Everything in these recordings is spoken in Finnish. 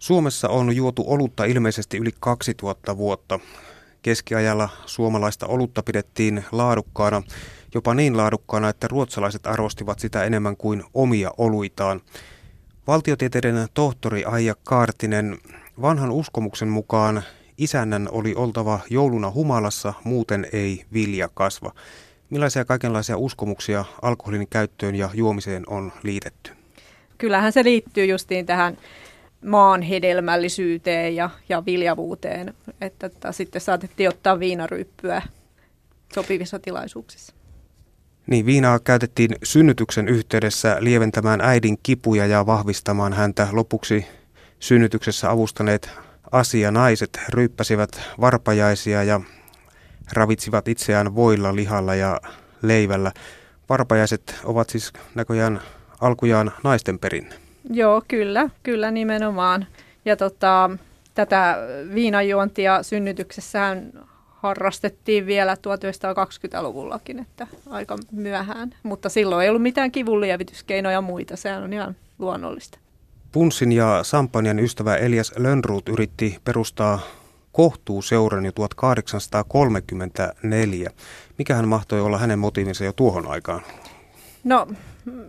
Suomessa on juotu olutta ilmeisesti yli 2000 vuotta. Keskiajalla suomalaista olutta pidettiin laadukkaana, jopa niin laadukkaana, että ruotsalaiset arvostivat sitä enemmän kuin omia oluitaan. Valtiotieteiden tohtori Aija Kaartinen, vanhan uskomuksen mukaan isännän oli oltava jouluna humalassa, muuten ei vilja kasva. Millaisia kaikenlaisia uskomuksia alkoholin käyttöön ja juomiseen on liitetty? Kyllähän se liittyy justiin tähän maan hedelmällisyyteen ja, ja viljavuuteen, että, että sitten saatettiin ottaa viinaryyppyä sopivissa tilaisuuksissa. Niin, viinaa käytettiin synnytyksen yhteydessä lieventämään äidin kipuja ja vahvistamaan häntä. Lopuksi synnytyksessä avustaneet asianaiset ryyppäsivät varpajaisia ja ravitsivat itseään voilla, lihalla ja leivällä. Varpajaiset ovat siis näköjään alkujaan naisten perinne. Joo, kyllä, kyllä nimenomaan. Ja tota, tätä viinajuontia synnytyksessään harrastettiin vielä 1920-luvullakin, että aika myöhään. Mutta silloin ei ollut mitään kivunlievityskeinoja ja muita, se on ihan luonnollista. Punssin ja Sampanjan ystävä Elias Lönnruut yritti perustaa kohtuuseuran jo 1834. Mikähän mahtoi olla hänen motiivinsa jo tuohon aikaan? No,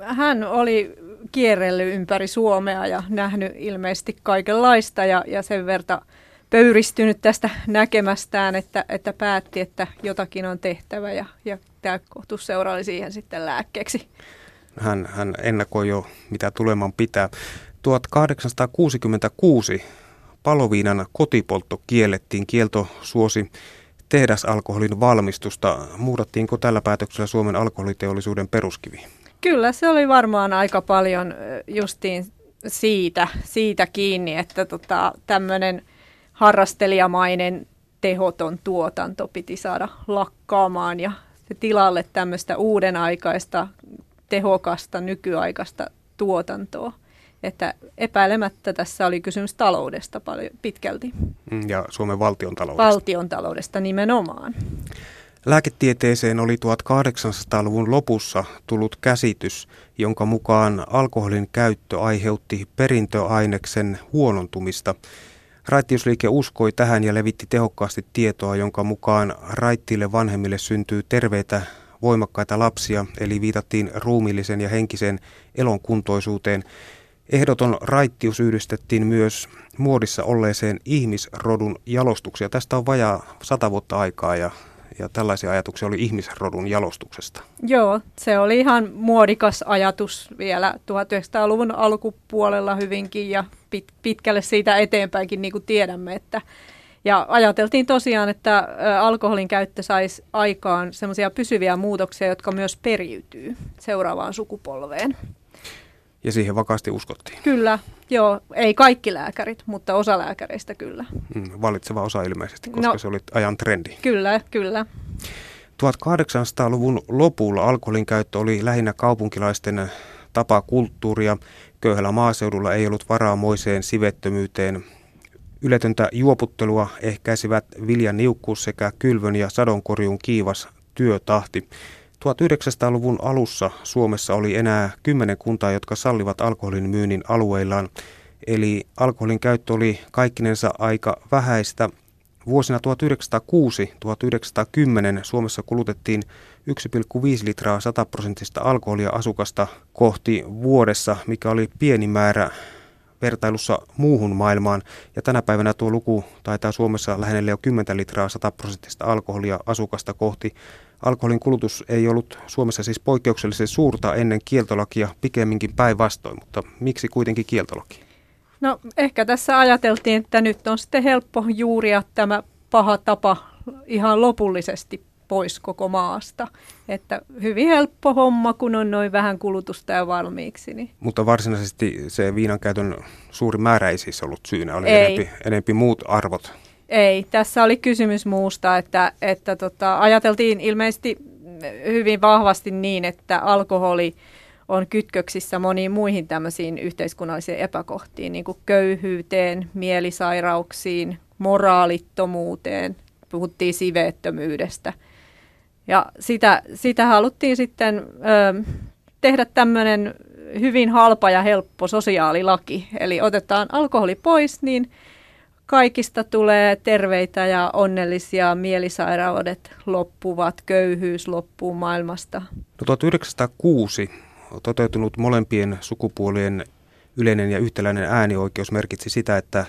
hän oli kierrellyt ympäri Suomea ja nähnyt ilmeisesti kaikenlaista ja, ja sen verta pöyristynyt tästä näkemästään, että, että päätti, että jotakin on tehtävä ja, ja tämä kohtuusseura oli siihen sitten lääkkeeksi. Hän, hän ennakoi jo, mitä tuleman pitää. 1866 paloviinan kotipoltto kiellettiin. Kielto suosi tehdasalkoholin valmistusta. Muudattiinko tällä päätöksellä Suomen alkoholiteollisuuden peruskivi? Kyllä, se oli varmaan aika paljon justiin siitä, siitä kiinni, että tota, tämmöinen harrastelijamainen tehoton tuotanto piti saada lakkaamaan ja tilalle tämmöistä uuden aikaista, tehokasta, nykyaikaista tuotantoa. Että epäilemättä tässä oli kysymys taloudesta paljon pitkälti. Mm, ja Suomen valtion taloudesta. Valtion taloudesta nimenomaan. Lääketieteeseen oli 1800-luvun lopussa tullut käsitys, jonka mukaan alkoholin käyttö aiheutti perintöaineksen huonontumista. Raittiusliike uskoi tähän ja levitti tehokkaasti tietoa, jonka mukaan raittiille vanhemmille syntyy terveitä voimakkaita lapsia, eli viitattiin ruumiillisen ja henkisen elonkuntoisuuteen. Ehdoton raittius yhdistettiin myös muodissa olleeseen ihmisrodun jalostuksia. Tästä on vajaa sata vuotta aikaa ja ja tällaisia ajatuksia oli ihmisrodun jalostuksesta. Joo, se oli ihan muodikas ajatus vielä 1900-luvun alkupuolella hyvinkin ja pit, pitkälle siitä eteenpäinkin, niin kuin tiedämme. Että, ja ajateltiin tosiaan, että alkoholin käyttö saisi aikaan semmoisia pysyviä muutoksia, jotka myös periytyy seuraavaan sukupolveen. Ja siihen vakaasti uskottiin. Kyllä, joo. Ei kaikki lääkärit, mutta osa lääkäreistä kyllä. Mm, valitseva osa ilmeisesti, koska no, se oli ajan trendi. Kyllä, kyllä. 1800-luvun lopulla alkoholin käyttö oli lähinnä kaupunkilaisten tapa kulttuuria. Köyhällä maaseudulla ei ollut varaa moiseen sivettömyyteen. Yletöntä juoputtelua ehkäisivät viljan niukkuus sekä kylvön ja sadonkorjuun kiivas työtahti. 1900-luvun alussa Suomessa oli enää kymmenen kuntaa, jotka sallivat alkoholin myynnin alueillaan. Eli alkoholin käyttö oli kaikkinensa aika vähäistä. Vuosina 1906-1910 Suomessa kulutettiin 1,5 litraa 100 prosentista alkoholia asukasta kohti vuodessa, mikä oli pieni määrä vertailussa muuhun maailmaan. Ja tänä päivänä tuo luku taitaa Suomessa lähennellä jo 10 litraa 100 prosentista alkoholia asukasta kohti. Alkoholin kulutus ei ollut Suomessa siis poikkeuksellisen suurta ennen kieltolakia, pikemminkin päinvastoin, mutta miksi kuitenkin kieltolaki? No ehkä tässä ajateltiin, että nyt on sitten helppo juuria tämä paha tapa ihan lopullisesti pois koko maasta. Että hyvin helppo homma, kun on noin vähän kulutusta ja valmiiksi. Niin. Mutta varsinaisesti se viinan käytön suuri määrä ei siis ollut syynä, oli ei. Enempi, enempi muut arvot. Ei, tässä oli kysymys muusta, että, että tota, ajateltiin ilmeisesti hyvin vahvasti niin, että alkoholi on kytköksissä moniin muihin tämmöisiin yhteiskunnallisiin epäkohtiin, niin kuin köyhyyteen, mielisairauksiin, moraalittomuuteen, puhuttiin siveettömyydestä. Ja sitä, sitä haluttiin sitten ö, tehdä tämmöinen hyvin halpa ja helppo sosiaalilaki. Eli otetaan alkoholi pois, niin kaikista tulee terveitä ja onnellisia, mielisairaudet loppuvat, köyhyys loppuu maailmasta. No 1906 toteutunut molempien sukupuolien yleinen ja yhtäläinen äänioikeus merkitsi sitä, että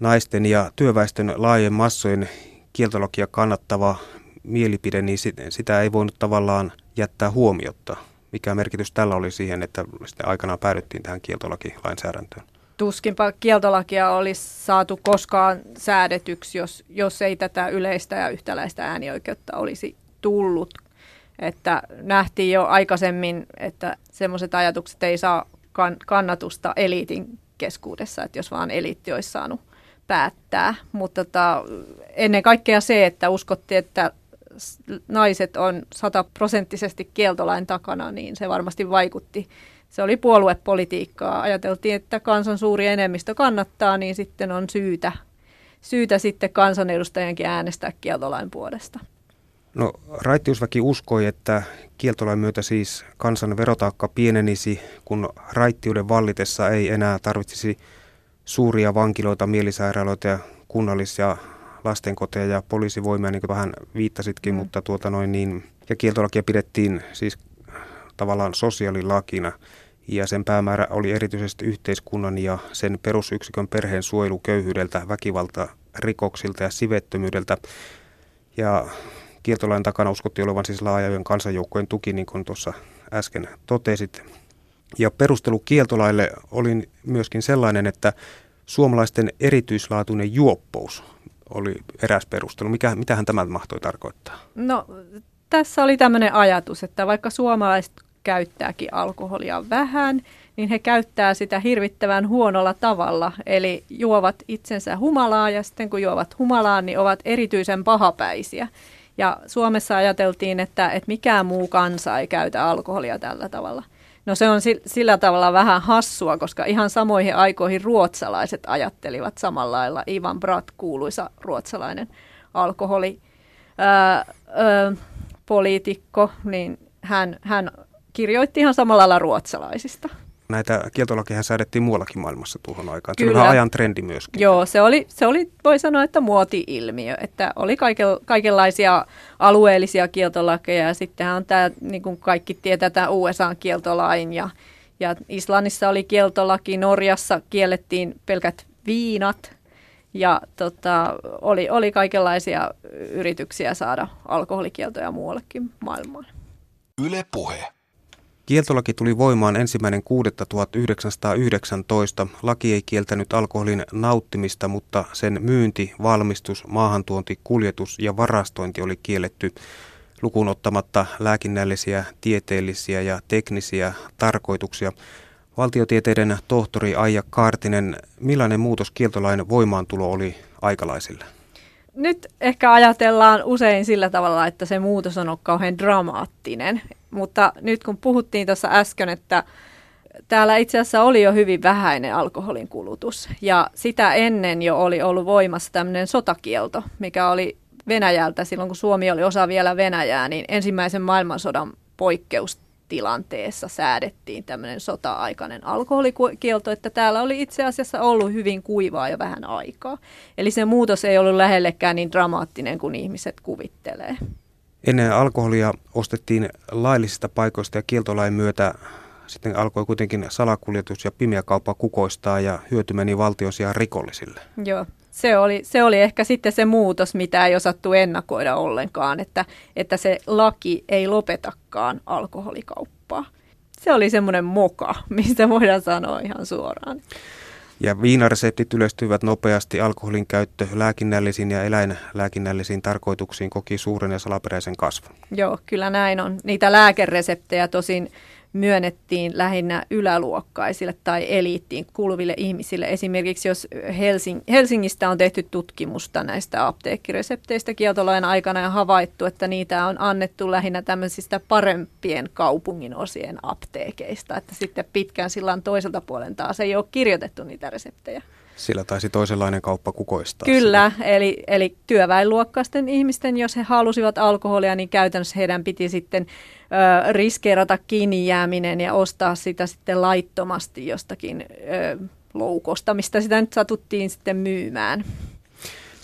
naisten ja työväestön laajen massojen kieltolakia kannattava mielipide, niin sitä ei voinut tavallaan jättää huomiotta. Mikä merkitys tällä oli siihen, että sitten aikanaan päädyttiin tähän kieltolakilainsäädäntöön? Tuskinpa kieltolakia olisi saatu koskaan säädetyksi, jos, jos ei tätä yleistä ja yhtäläistä äänioikeutta olisi tullut. Että nähtiin jo aikaisemmin, että semmoiset ajatukset ei saa kannatusta eliitin keskuudessa, että jos vaan eliitti olisi saanut päättää. Mutta tota, ennen kaikkea se, että uskottiin, että naiset on sataprosenttisesti kieltolain takana, niin se varmasti vaikutti. Se oli puoluepolitiikkaa. Ajateltiin, että kansan suuri enemmistö kannattaa, niin sitten on syytä, syytä sitten kansanedustajankin äänestää kieltolain puolesta. No raittiusväki uskoi, että kieltolain myötä siis kansan verotaakka pienenisi, kun raittiuden vallitessa ei enää tarvitsisi suuria vankiloita, mielisairaaloita ja kunnallisia lastenkoteja ja poliisivoimia, niin kuin vähän viittasitkin, mm. mutta tuota noin niin, ja kieltolakia pidettiin siis tavallaan sosiaalilakina, ja sen päämäärä oli erityisesti yhteiskunnan ja sen perusyksikön perheen suojelu köyhyydeltä, väkivalta, rikoksilta ja sivettömyydeltä. Ja kieltolain takana uskottiin olevan siis laajojen kansanjoukkojen tuki, niin kuin tuossa äsken totesit. Ja perustelu kieltolaille oli myöskin sellainen, että suomalaisten erityislaatuinen juoppous oli eräs perustelu. Mikä, mitähän tämä mahtoi tarkoittaa? No tässä oli tämmöinen ajatus, että vaikka suomalaiset käyttääkin alkoholia vähän, niin he käyttää sitä hirvittävän huonolla tavalla. Eli juovat itsensä humalaa ja sitten kun juovat humalaa, niin ovat erityisen pahapäisiä. Ja Suomessa ajateltiin, että, että mikään muu kansa ei käytä alkoholia tällä tavalla. No se on sillä tavalla vähän hassua, koska ihan samoihin aikoihin ruotsalaiset ajattelivat samalla lailla. Ivan Bratt, kuuluisa ruotsalainen alkoholi poliitikko, niin hän, hän kirjoitti ihan samalla lailla ruotsalaisista. Näitä kieltolakeja säädettiin muuallakin maailmassa tuohon aikaan. Kyllä. Se oli ajan trendi myöskin. Joo, se oli, se oli, voi sanoa, että muoti-ilmiö. Että oli kaiken, kaikenlaisia alueellisia kieltolakeja ja sittenhän on tämä, niin kuin kaikki tietää, tämä USA-kieltolain ja, ja Islannissa oli kieltolaki, Norjassa kiellettiin pelkät viinat ja tota, oli, oli kaikenlaisia yrityksiä saada alkoholikieltoja muuallekin maailmaan. Yle Puhe. Kieltolaki tuli voimaan ensimmäinen 1919. Laki ei kieltänyt alkoholin nauttimista, mutta sen myynti, valmistus, maahantuonti, kuljetus ja varastointi oli kielletty lukuun ottamatta lääkinnällisiä, tieteellisiä ja teknisiä tarkoituksia. Valtiotieteiden tohtori Aija Kaartinen, millainen muutos kieltolain voimaantulo oli aikalaisille? Nyt ehkä ajatellaan usein sillä tavalla, että se muutos on ollut kauhean dramaattinen. Mutta nyt kun puhuttiin tuossa äsken, että täällä itse asiassa oli jo hyvin vähäinen alkoholin kulutus. Ja sitä ennen jo oli ollut voimassa tämmöinen sotakielto, mikä oli Venäjältä silloin, kun Suomi oli osa vielä Venäjää, niin ensimmäisen maailmansodan poikkeustilanteessa säädettiin tämmöinen sota-aikainen alkoholikielto, että täällä oli itse asiassa ollut hyvin kuivaa jo vähän aikaa. Eli se muutos ei ollut lähellekään niin dramaattinen kuin ihmiset kuvittelee. Ennen alkoholia ostettiin laillisista paikoista ja kieltolain myötä sitten alkoi kuitenkin salakuljetus ja pimeä kauppa kukoistaa ja hyöty meni valtion sijaan rikollisille. Joo, se oli, se oli ehkä sitten se muutos, mitä ei osattu ennakoida ollenkaan, että, että se laki ei lopetakaan alkoholikauppaa. Se oli semmoinen moka, mistä voidaan sanoa ihan suoraan. Ja viinareseptit yleistyivät nopeasti. Alkoholin käyttö lääkinnällisiin ja eläinlääkinnällisiin tarkoituksiin koki suuren ja salaperäisen kasvun. Joo, kyllä näin on. Niitä lääkereseptejä tosin myönnettiin lähinnä yläluokkaisille tai eliittiin kuuluville ihmisille. Esimerkiksi jos Helsing, Helsingistä on tehty tutkimusta näistä apteekkiresepteistä kieltolain aikana ja havaittu, että niitä on annettu lähinnä tämmöisistä parempien kaupungin osien apteekeista, että sitten pitkään sillan toiselta puolen taas ei ole kirjoitettu niitä reseptejä. Siellä taisi toisenlainen kauppa kukoistaa. Kyllä, eli, eli työväenluokkaisten ihmisten, jos he halusivat alkoholia, niin käytännössä heidän piti sitten ö, riskeerata kiinni jääminen ja ostaa sitä sitten laittomasti jostakin ö, loukosta, mistä sitä nyt satuttiin sitten myymään.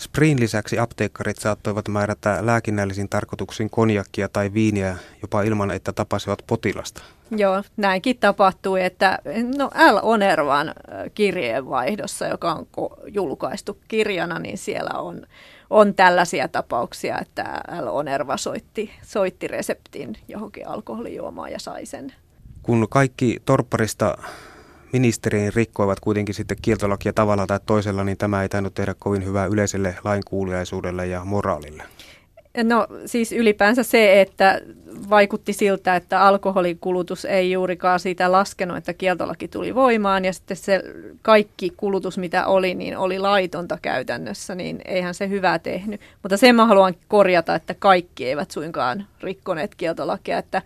Sprin lisäksi apteekkarit saattoivat määrätä lääkinnällisiin tarkoituksiin konjakkia tai viiniä jopa ilman, että tapasivat potilasta. Joo, näinkin tapahtui, että no L. Onervan kirjeenvaihdossa, joka on julkaistu kirjana, niin siellä on, on tällaisia tapauksia, että L. Onerva soitti, soitti reseptin johonkin alkoholijuomaan ja sai sen. Kun kaikki torpparista ministeriin rikkoivat kuitenkin sitten kieltolakia tavalla tai toisella, niin tämä ei tainnut tehdä kovin hyvää yleiselle lainkuuliaisuudelle ja moraalille. No siis ylipäänsä se, että vaikutti siltä, että alkoholikulutus ei juurikaan siitä laskenut, että kieltolaki tuli voimaan ja sitten se kaikki kulutus, mitä oli, niin oli laitonta käytännössä, niin eihän se hyvää tehnyt. Mutta sen mä haluan korjata, että kaikki eivät suinkaan rikkoneet kieltolakia, että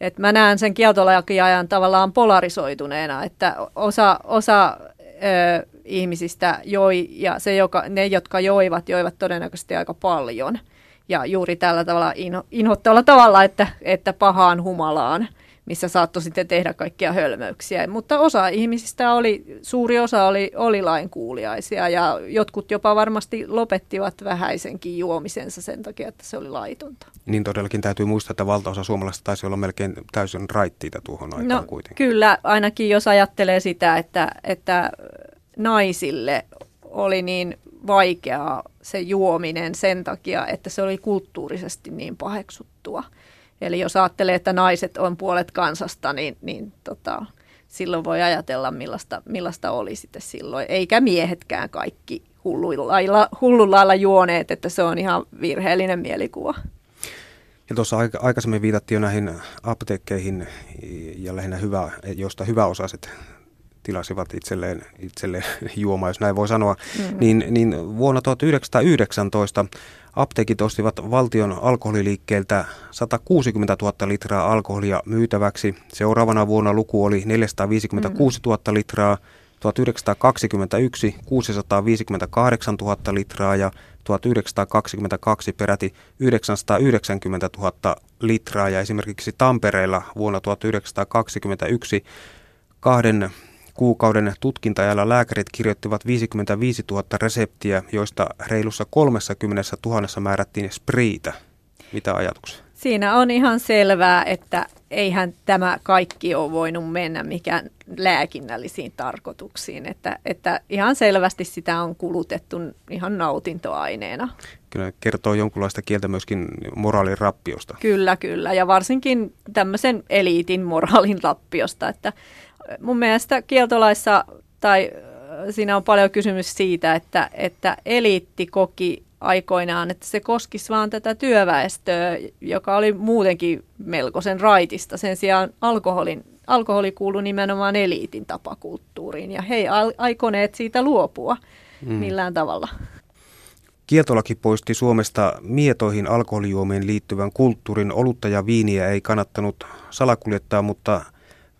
et mä näen sen kieltolakiajan tavallaan polarisoituneena, että osa, osa ö, ihmisistä joi ja se, joka, ne, jotka joivat, joivat todennäköisesti aika paljon. Ja juuri tällä tavalla inho, inhottavalla tavalla, että, että pahaan humalaan – missä saattoi sitten tehdä kaikkia hölmöyksiä. Mutta osa ihmisistä oli, suuri osa oli, oli lainkuuliaisia ja jotkut jopa varmasti lopettivat vähäisenkin juomisensa sen takia, että se oli laitonta. Niin todellakin täytyy muistaa, että valtaosa suomalaisista taisi olla melkein täysin raittiita tuohon aikaan no, kuitenkin. Kyllä, ainakin jos ajattelee sitä, että, että naisille oli niin vaikeaa se juominen sen takia, että se oli kulttuurisesti niin paheksuttua. Eli jos ajattelee, että naiset on puolet kansasta, niin, niin tota, silloin voi ajatella, millaista, millaista oli sitten silloin. Eikä miehetkään kaikki hulluilla, hullulla juoneet, että se on ihan virheellinen mielikuva. Ja tuossa aikaisemmin viitattiin jo näihin apteekkeihin ja lähinnä hyvä, josta hyväosaiset tilasivat itselleen, itselleen juomaa, jos näin voi sanoa, mm-hmm. niin, niin vuonna 1919 apteekit ostivat valtion alkoholiliikkeeltä 160 000 litraa alkoholia myytäväksi. Seuraavana vuonna luku oli 456 000 litraa, 1921 658 000 litraa ja 1922 peräti 990 000 litraa ja esimerkiksi Tampereella vuonna 1921 kahden kuukauden tutkintajalla lääkärit kirjoittivat 55 000 reseptiä, joista reilussa 30 000 määrättiin spriitä. Mitä ajatuksia? Siinä on ihan selvää, että eihän tämä kaikki ole voinut mennä mikään lääkinnällisiin tarkoituksiin, että, että ihan selvästi sitä on kulutettu ihan nautintoaineena. Kyllä kertoo jonkunlaista kieltä myöskin moraalin rappiosta. Kyllä, kyllä, ja varsinkin tämmöisen eliitin moraalin rappiosta, että mun mielestä kieltolaissa tai siinä on paljon kysymys siitä, että, että eliitti koki aikoinaan, että se koskisi vaan tätä työväestöä, joka oli muutenkin melkoisen raitista. Sen sijaan alkoholin, alkoholi kuului nimenomaan eliitin tapakulttuuriin ja he ei aikoneet siitä luopua mm. millään tavalla. Kieltolaki poisti Suomesta mietoihin alkoholijuomien liittyvän kulttuurin. Olutta ja viiniä ei kannattanut salakuljettaa, mutta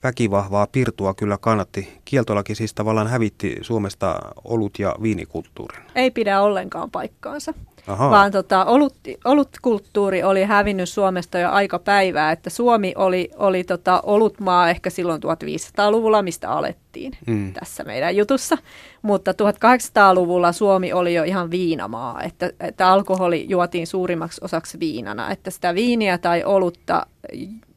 väkivahvaa pirtua kyllä kannatti. Kieltolaki siis tavallaan hävitti Suomesta olut- ja viinikulttuurin. Ei pidä ollenkaan paikkaansa. Aha. Vaan tota, olut, olutkulttuuri oli hävinnyt Suomesta jo aika päivää, että Suomi oli, oli tota, olutmaa ehkä silloin 1500-luvulla, mistä alettiin mm. tässä meidän jutussa. Mutta 1800-luvulla Suomi oli jo ihan viinamaa, että, että alkoholi juotiin suurimmaksi osaksi viinana, että sitä viiniä tai olutta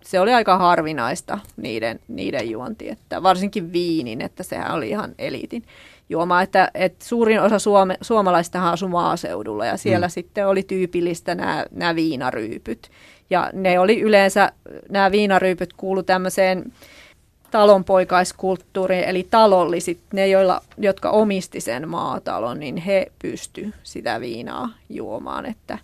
se oli aika harvinaista niiden, niiden juonti, että varsinkin viinin, että sehän oli ihan eliitin juoma, että, että suurin osa suome, suomalaista asui maaseudulla ja siellä mm. sitten oli tyypillistä nämä, nämä viinaryypyt. Ja ne oli yleensä, nämä viinaryypyt kuulu tämmöiseen talonpoikaiskulttuuriin, eli talollisit, ne joilla, jotka omisti sen maatalon, niin he pysty sitä viinaa juomaan, että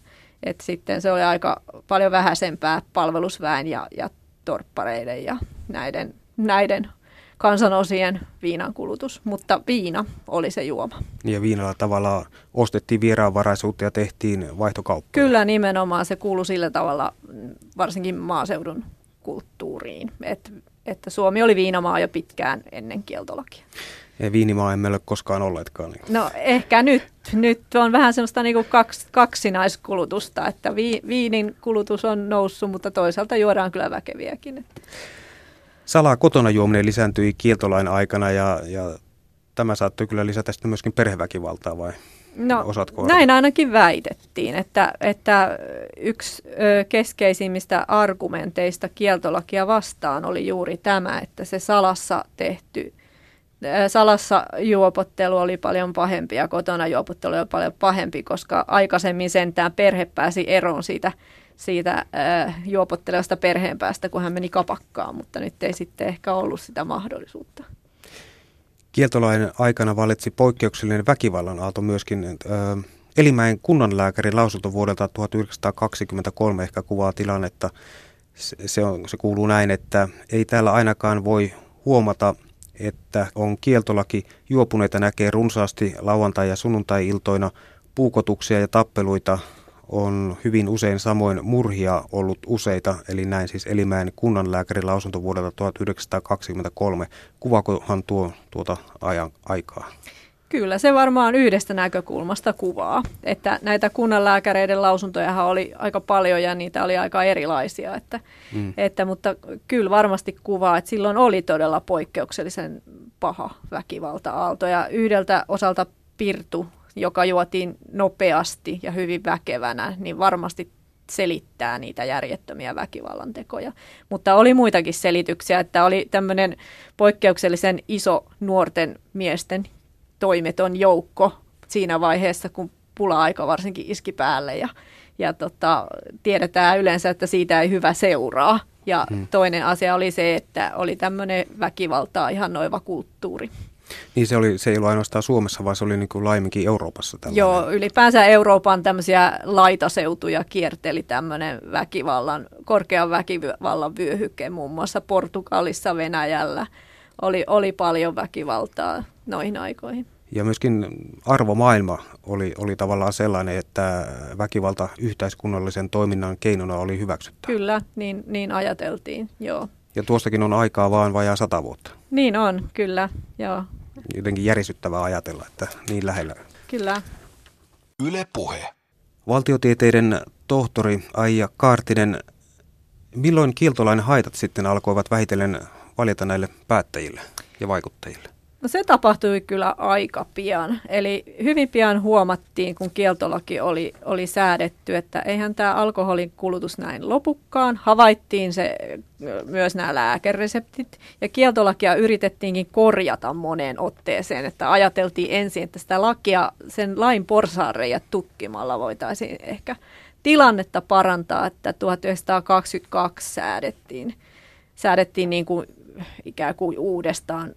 et sitten se oli aika paljon vähäisempää palvelusväen ja, ja torppareiden ja näiden, näiden kansanosien viinan kulutus, mutta viina oli se juoma. Ja viinalla tavalla ostettiin vieraanvaraisuutta ja tehtiin vaihtokauppoja. Kyllä nimenomaan se kuului sillä tavalla varsinkin maaseudun kulttuuriin, että että Suomi oli viinamaa jo pitkään ennen kieltolakia. Ja viinimaa emme ole koskaan olleetkaan. Niin. No ehkä nyt. Nyt on vähän semmoista niin kuin kaks, kaksinaiskulutusta, että vi, viinin kulutus on noussut, mutta toisaalta juodaan kyllä väkeviäkin. Että. Salaa kotona juominen lisääntyi kieltolain aikana ja, ja tämä saattoi kyllä lisätä sitten myöskin perheväkivaltaa vai No näin ainakin väitettiin, että, että yksi ö, keskeisimmistä argumenteista kieltolakia vastaan oli juuri tämä, että se salassa tehty salassa juopottelu oli paljon pahempi ja kotona juopottelu oli paljon pahempi, koska aikaisemmin sentään perhe pääsi eroon siitä, siitä äh, juopottelevasta perheen päästä, kun hän meni kapakkaan, mutta nyt ei sitten ehkä ollut sitä mahdollisuutta. Kieltolain aikana valitsi poikkeuksellinen väkivallan aalto myöskin. Äh, Elimäen kunnanlääkärin lausunto vuodelta 1923 ehkä kuvaa tilannetta. Se, on, se kuuluu näin, että ei täällä ainakaan voi huomata että on kieltolaki. Juopuneita näkee runsaasti lauantai- ja sunnuntai-iltoina. Puukotuksia ja tappeluita on hyvin usein samoin murhia ollut useita, eli näin siis Elimäen kunnanlääkärin lausunto vuodelta 1923. Kuvaakohan tuo tuota ajan aikaa? Kyllä se varmaan yhdestä näkökulmasta kuvaa, että näitä kunnanlääkäreiden lausuntoja oli aika paljon ja niitä oli aika erilaisia, että, mm. että, mutta kyllä varmasti kuvaa, että silloin oli todella poikkeuksellisen paha väkivalta-aalto ja yhdeltä osalta Pirtu, joka juotiin nopeasti ja hyvin väkevänä, niin varmasti selittää niitä järjettömiä väkivallan tekoja. Mutta oli muitakin selityksiä, että oli tämmöinen poikkeuksellisen iso nuorten miesten toimeton joukko siinä vaiheessa, kun pula-aika varsinkin iski päälle ja, ja tota, tiedetään yleensä, että siitä ei hyvä seuraa. Ja hmm. toinen asia oli se, että oli tämmöinen väkivaltaa ihan noiva kulttuuri. Niin se, oli, se ei ollut ainoastaan Suomessa, vaan se oli niin kuin laiminkin Euroopassa. Tällainen. Joo, ylipäänsä Euroopan tämmöisiä laitaseutuja kierteli tämmöinen väkivallan, korkean väkivallan vyöhyke, muun muassa Portugalissa, Venäjällä. Oli, oli paljon väkivaltaa noihin aikoihin. Ja myöskin arvomaailma oli, oli tavallaan sellainen, että väkivalta yhteiskunnallisen toiminnan keinona oli hyväksytty. Kyllä, niin, niin ajateltiin, joo. Ja tuostakin on aikaa vaan vajaa sata vuotta. Niin on, kyllä, joo. Jotenkin järisyttävää ajatella, että niin lähellä. Kyllä. Yle Puhe. Valtiotieteiden tohtori Aija Kaartinen, milloin kieltolain haitat sitten alkoivat vähitellen valjeta näille päättäjille ja vaikuttajille? No se tapahtui kyllä aika pian. Eli hyvin pian huomattiin, kun kieltolaki oli, oli säädetty, että eihän tämä alkoholin kulutus näin lopukkaan. Havaittiin se myös nämä lääkereseptit ja kieltolakia yritettiinkin korjata moneen otteeseen, että ajateltiin ensin, että sitä lakia sen lain porsaareijat tukkimalla voitaisiin ehkä tilannetta parantaa, että 1922 säädettiin, säädettiin niin kuin ikään kuin uudestaan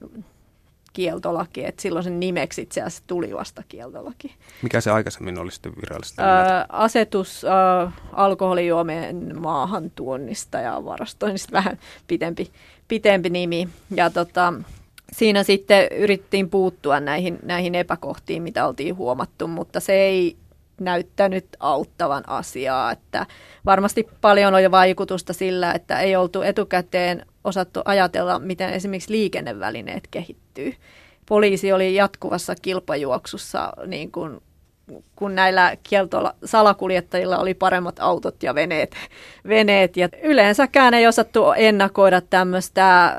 kieltolaki, että silloin sen nimeksi itse asiassa tuli vasta kieltolaki. Mikä se aikaisemmin oli sitten virallisesti? Öö, asetus öö, alkoholijuomien maahantuonnista ja varastoinnista, vähän pitempi, pitempi nimi. Ja tota, siinä sitten yrittiin puuttua näihin, näihin epäkohtiin, mitä oltiin huomattu, mutta se ei näyttänyt auttavan asiaa. Että varmasti paljon oli vaikutusta sillä, että ei oltu etukäteen osattu ajatella, miten esimerkiksi liikennevälineet kehittyy. Poliisi oli jatkuvassa kilpajuoksussa, niin kuin, kun näillä kieltoilla, salakuljettajilla oli paremmat autot ja veneet. veneet. Ja yleensäkään ei osattu ennakoida tämmöistä...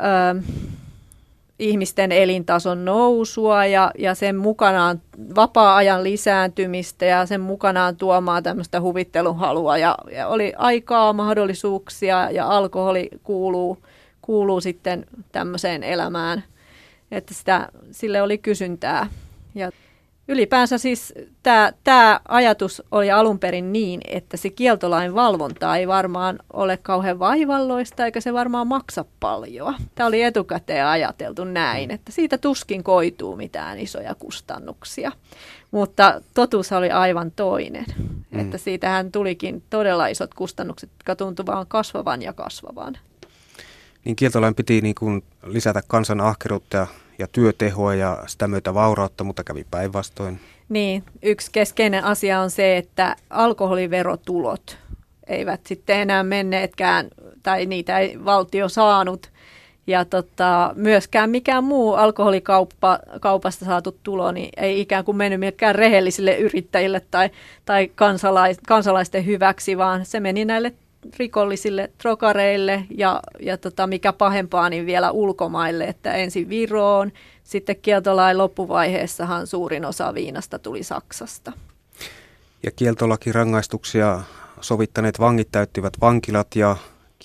Ihmisten elintason nousua ja, ja sen mukanaan vapaa-ajan lisääntymistä ja sen mukanaan tuomaan tämmöistä huvitteluhalua. Ja, ja oli aikaa, mahdollisuuksia ja alkoholi kuuluu, kuuluu sitten tämmöiseen elämään, että sitä, sille oli kysyntää. Ja Ylipäänsä siis tämä ajatus oli alun perin niin, että se kieltolain valvonta ei varmaan ole kauhean vaivalloista eikä se varmaan maksa paljon. Tämä oli etukäteen ajateltu näin, että siitä tuskin koituu mitään isoja kustannuksia. Mutta totuus oli aivan toinen, mm. että siitähän tulikin todella isot kustannukset, jotka tuntuvat kasvavan ja kasvavan. Niin kieltolain piti niin kuin lisätä kansan ahkeruutta ja ja työtehoa ja sitä myötä vaurautta, mutta kävi päinvastoin. Niin, yksi keskeinen asia on se, että alkoholiverotulot eivät sitten enää menneetkään, tai niitä ei valtio saanut. Ja tota, myöskään mikään muu alkoholikaupasta saatu tulo niin ei ikään kuin mennyt mikään rehellisille yrittäjille tai, tai kansalais, kansalaisten hyväksi, vaan se meni näille rikollisille trokareille ja, ja tota, mikä pahempaa, niin vielä ulkomaille, että ensin Viroon, sitten kieltolain loppuvaiheessahan suurin osa viinasta tuli Saksasta. Ja kieltolakirangaistuksia sovittaneet vangit täyttivät vankilat ja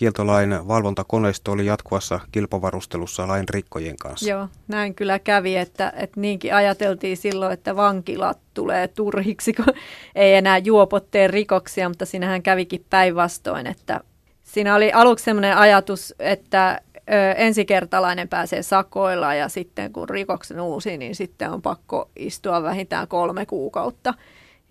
kieltolain valvontakoneisto oli jatkuvassa kilpavarustelussa lain rikkojen kanssa. Joo, näin kyllä kävi, että, että niinkin ajateltiin silloin, että vankilat tulee turhiksi, kun ei enää juopotteen rikoksia, mutta siinähän kävikin päinvastoin, että siinä oli aluksi sellainen ajatus, että ö, ensikertalainen pääsee sakoilla ja sitten kun rikoksen uusi, niin sitten on pakko istua vähintään kolme kuukautta –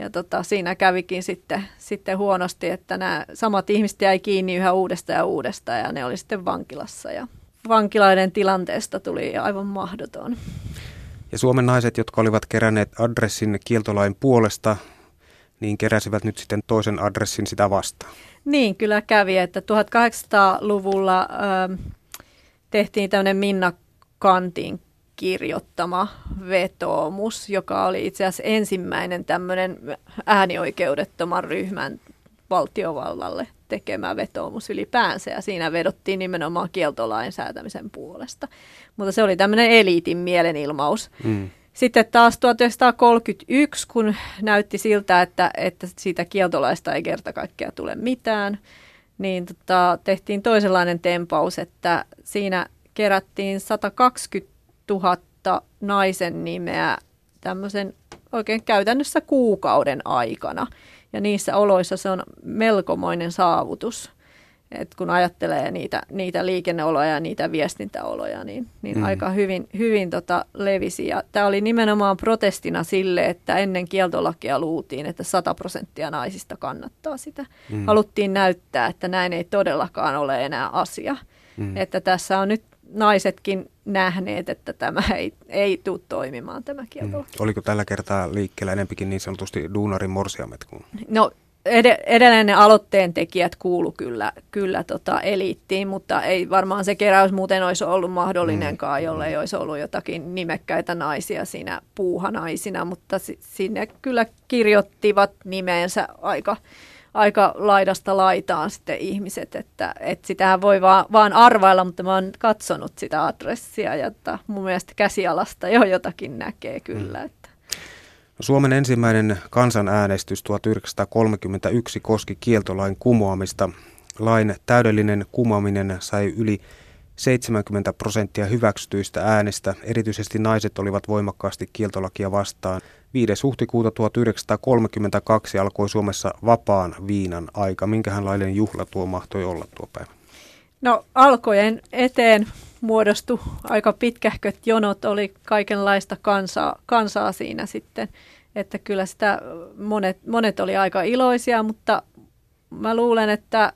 ja tota, siinä kävikin sitten, sitten huonosti, että nämä samat ihmiset jäi kiinni yhä uudestaan ja uudestaan ja ne oli sitten vankilassa ja vankilaiden tilanteesta tuli aivan mahdoton. Ja Suomen naiset, jotka olivat keränneet adressin kieltolain puolesta, niin keräsivät nyt sitten toisen adressin sitä vastaan. Niin, kyllä kävi, että 1800-luvulla ö, tehtiin tämmöinen Minna Kantin kirjoittama vetoomus, joka oli itse asiassa ensimmäinen tämmöinen äänioikeudettoman ryhmän valtiovallalle tekemä vetoomus ylipäänsä ja siinä vedottiin nimenomaan kieltolain säätämisen puolesta. Mutta se oli tämmöinen eliitin mielenilmaus. Mm. Sitten taas 1931, kun näytti siltä, että, että siitä kieltolaista ei kerta kaikkea tule mitään, niin tota, tehtiin toisenlainen tempaus, että siinä kerättiin 120 tuhatta naisen nimeä tämmöisen oikein käytännössä kuukauden aikana. Ja niissä oloissa se on melkomoinen saavutus. Et kun ajattelee niitä, niitä liikenneoloja ja niitä viestintäoloja, niin, niin mm. aika hyvin, hyvin tota levisi. Ja tämä oli nimenomaan protestina sille, että ennen kieltolakia luultiin, että 100 prosenttia naisista kannattaa sitä. Mm. Haluttiin näyttää, että näin ei todellakaan ole enää asia. Mm. Että tässä on nyt naisetkin nähneet, että tämä ei, ei tule toimimaan tämä kielto. Mm. Oliko tällä kertaa liikkeellä enempikin niin sanotusti duunarin morsiamet? Kun... No ed- edelleen ne aloitteen tekijät kuulu kyllä, kyllä tota eliittiin, mutta ei varmaan se keräys muuten olisi ollut mahdollinenkaan, mm. jollei olisi ollut jotakin nimekkäitä naisia siinä puuhanaisina, mutta si- sinne kyllä kirjoittivat nimensä aika aika laidasta laitaan sitten ihmiset, että, että sitähän voi vaan, vaan arvailla, mutta mä oon katsonut sitä adressia ja että mun mielestä käsialasta jo jotakin näkee kyllä. Mm. Että. No, Suomen ensimmäinen kansanäänestys 1931 koski kieltolain kumoamista. Lain täydellinen kumoaminen sai yli 70 prosenttia hyväksytyistä äänistä. Erityisesti naiset olivat voimakkaasti kieltolakia vastaan. 5. huhtikuuta 1932 alkoi Suomessa vapaan viinan aika. Minkälainen juhla tuo mahtoi olla tuo päivä? No alkojen eteen muodostui aika pitkähköt jonot, oli kaikenlaista kansaa, kansaa siinä sitten. Että kyllä sitä monet, monet oli aika iloisia, mutta mä luulen, että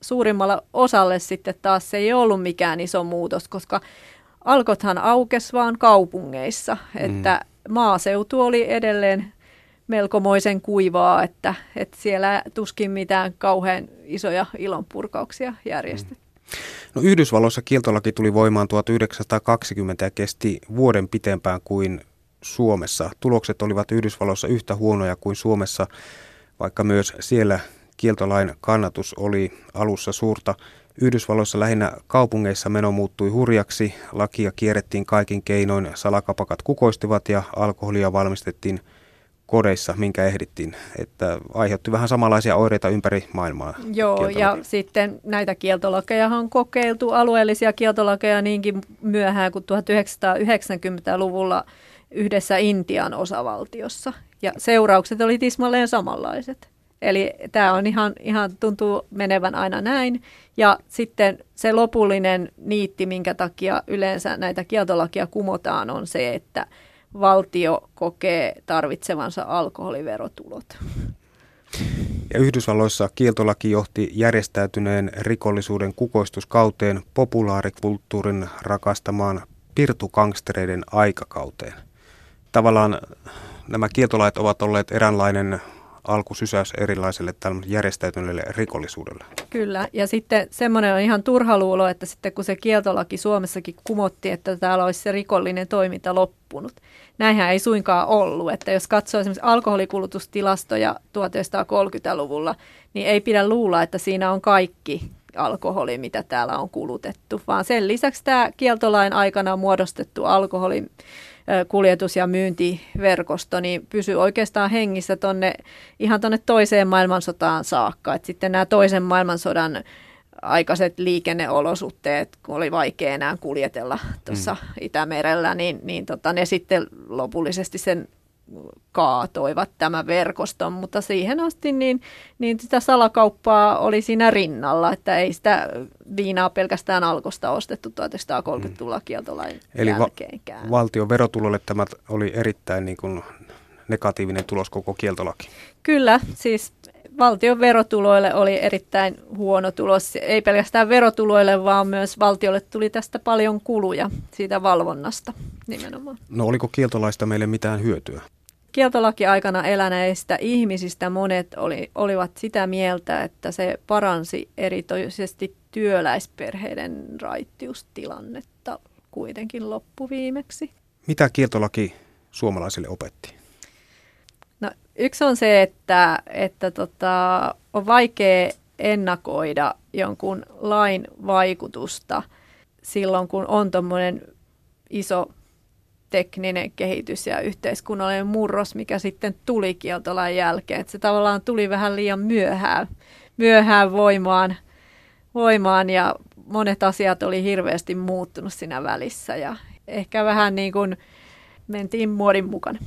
suurimmalla osalle sitten taas se ei ollut mikään iso muutos, koska alkothan aukes vaan kaupungeissa, että mm. maaseutu oli edelleen melkomoisen kuivaa, että, että siellä tuskin mitään kauhean isoja ilonpurkauksia järjestettiin. Mm. No Yhdysvalloissa kieltolaki tuli voimaan 1920 ja kesti vuoden pitempään kuin Suomessa. Tulokset olivat Yhdysvalloissa yhtä huonoja kuin Suomessa, vaikka myös siellä kieltolain kannatus oli alussa suurta. Yhdysvalloissa lähinnä kaupungeissa meno muuttui hurjaksi, lakia kierrettiin kaikin keinoin, salakapakat kukoistivat ja alkoholia valmistettiin kodeissa, minkä ehdittiin. Että aiheutti vähän samanlaisia oireita ympäri maailmaa. Joo, kieltolaki. ja sitten näitä kieltolakeja on kokeiltu, alueellisia kieltolakeja niinkin myöhään kuin 1990-luvulla yhdessä Intian osavaltiossa. Ja seuraukset oli tismalleen samanlaiset. Eli tämä on ihan, ihan tuntuu menevän aina näin. Ja sitten se lopullinen niitti, minkä takia yleensä näitä kieltolakia kumotaan, on se, että valtio kokee tarvitsevansa alkoholiverotulot. Ja Yhdysvalloissa kieltolaki johti järjestäytyneen rikollisuuden kukoistuskauteen populaarikulttuurin rakastamaan pirtukangstereiden aikakauteen. Tavallaan nämä kieltolait ovat olleet eräänlainen alkusysäys erilaiselle järjestäytyneelle rikollisuudelle. Kyllä, ja sitten semmoinen on ihan turha luulo, että sitten kun se kieltolaki Suomessakin kumotti, että täällä olisi se rikollinen toiminta loppunut. Näinhän ei suinkaan ollut, että jos katsoo esimerkiksi alkoholikulutustilastoja 1930-luvulla, niin ei pidä luulla, että siinä on kaikki alkoholi, mitä täällä on kulutettu, vaan sen lisäksi tämä kieltolain aikana muodostettu alkoholin kuljetus- ja myyntiverkosto niin pysyy oikeastaan hengissä tonne, ihan tuonne toiseen maailmansotaan saakka. Et sitten nämä toisen maailmansodan aikaiset liikenneolosuhteet, kun oli vaikea enää kuljetella tuossa mm. Itämerellä, niin, niin tota, ne sitten lopullisesti sen kaatoivat tämän verkoston, mutta siihen asti niin, niin sitä salakauppaa oli siinä rinnalla, että ei sitä viinaa pelkästään alkosta ostettu 1930-luvulla kieltolain Eli jälkeenkään. Va- valtion verotulolle tämä oli erittäin niin kuin negatiivinen tulos koko kieltolaki. Kyllä, siis valtion verotuloille oli erittäin huono tulos. Ei pelkästään verotuloille, vaan myös valtiolle tuli tästä paljon kuluja siitä valvonnasta nimenomaan. No oliko kieltolaista meille mitään hyötyä? Kieltolaki-aikana eläneistä ihmisistä monet oli, olivat sitä mieltä, että se paransi erityisesti työläisperheiden raittiustilannetta kuitenkin loppuviimeksi. Mitä kieltolaki suomalaisille opetti? No, yksi on se, että, että tota, on vaikea ennakoida jonkun lain vaikutusta silloin, kun on tuommoinen iso tekninen kehitys ja yhteiskunnallinen murros, mikä sitten tuli kieltolain jälkeen. Että se tavallaan tuli vähän liian myöhään, myöhään voimaan, voimaan ja monet asiat oli hirveästi muuttunut siinä välissä ja ehkä vähän niin kuin mentiin muodin mukana.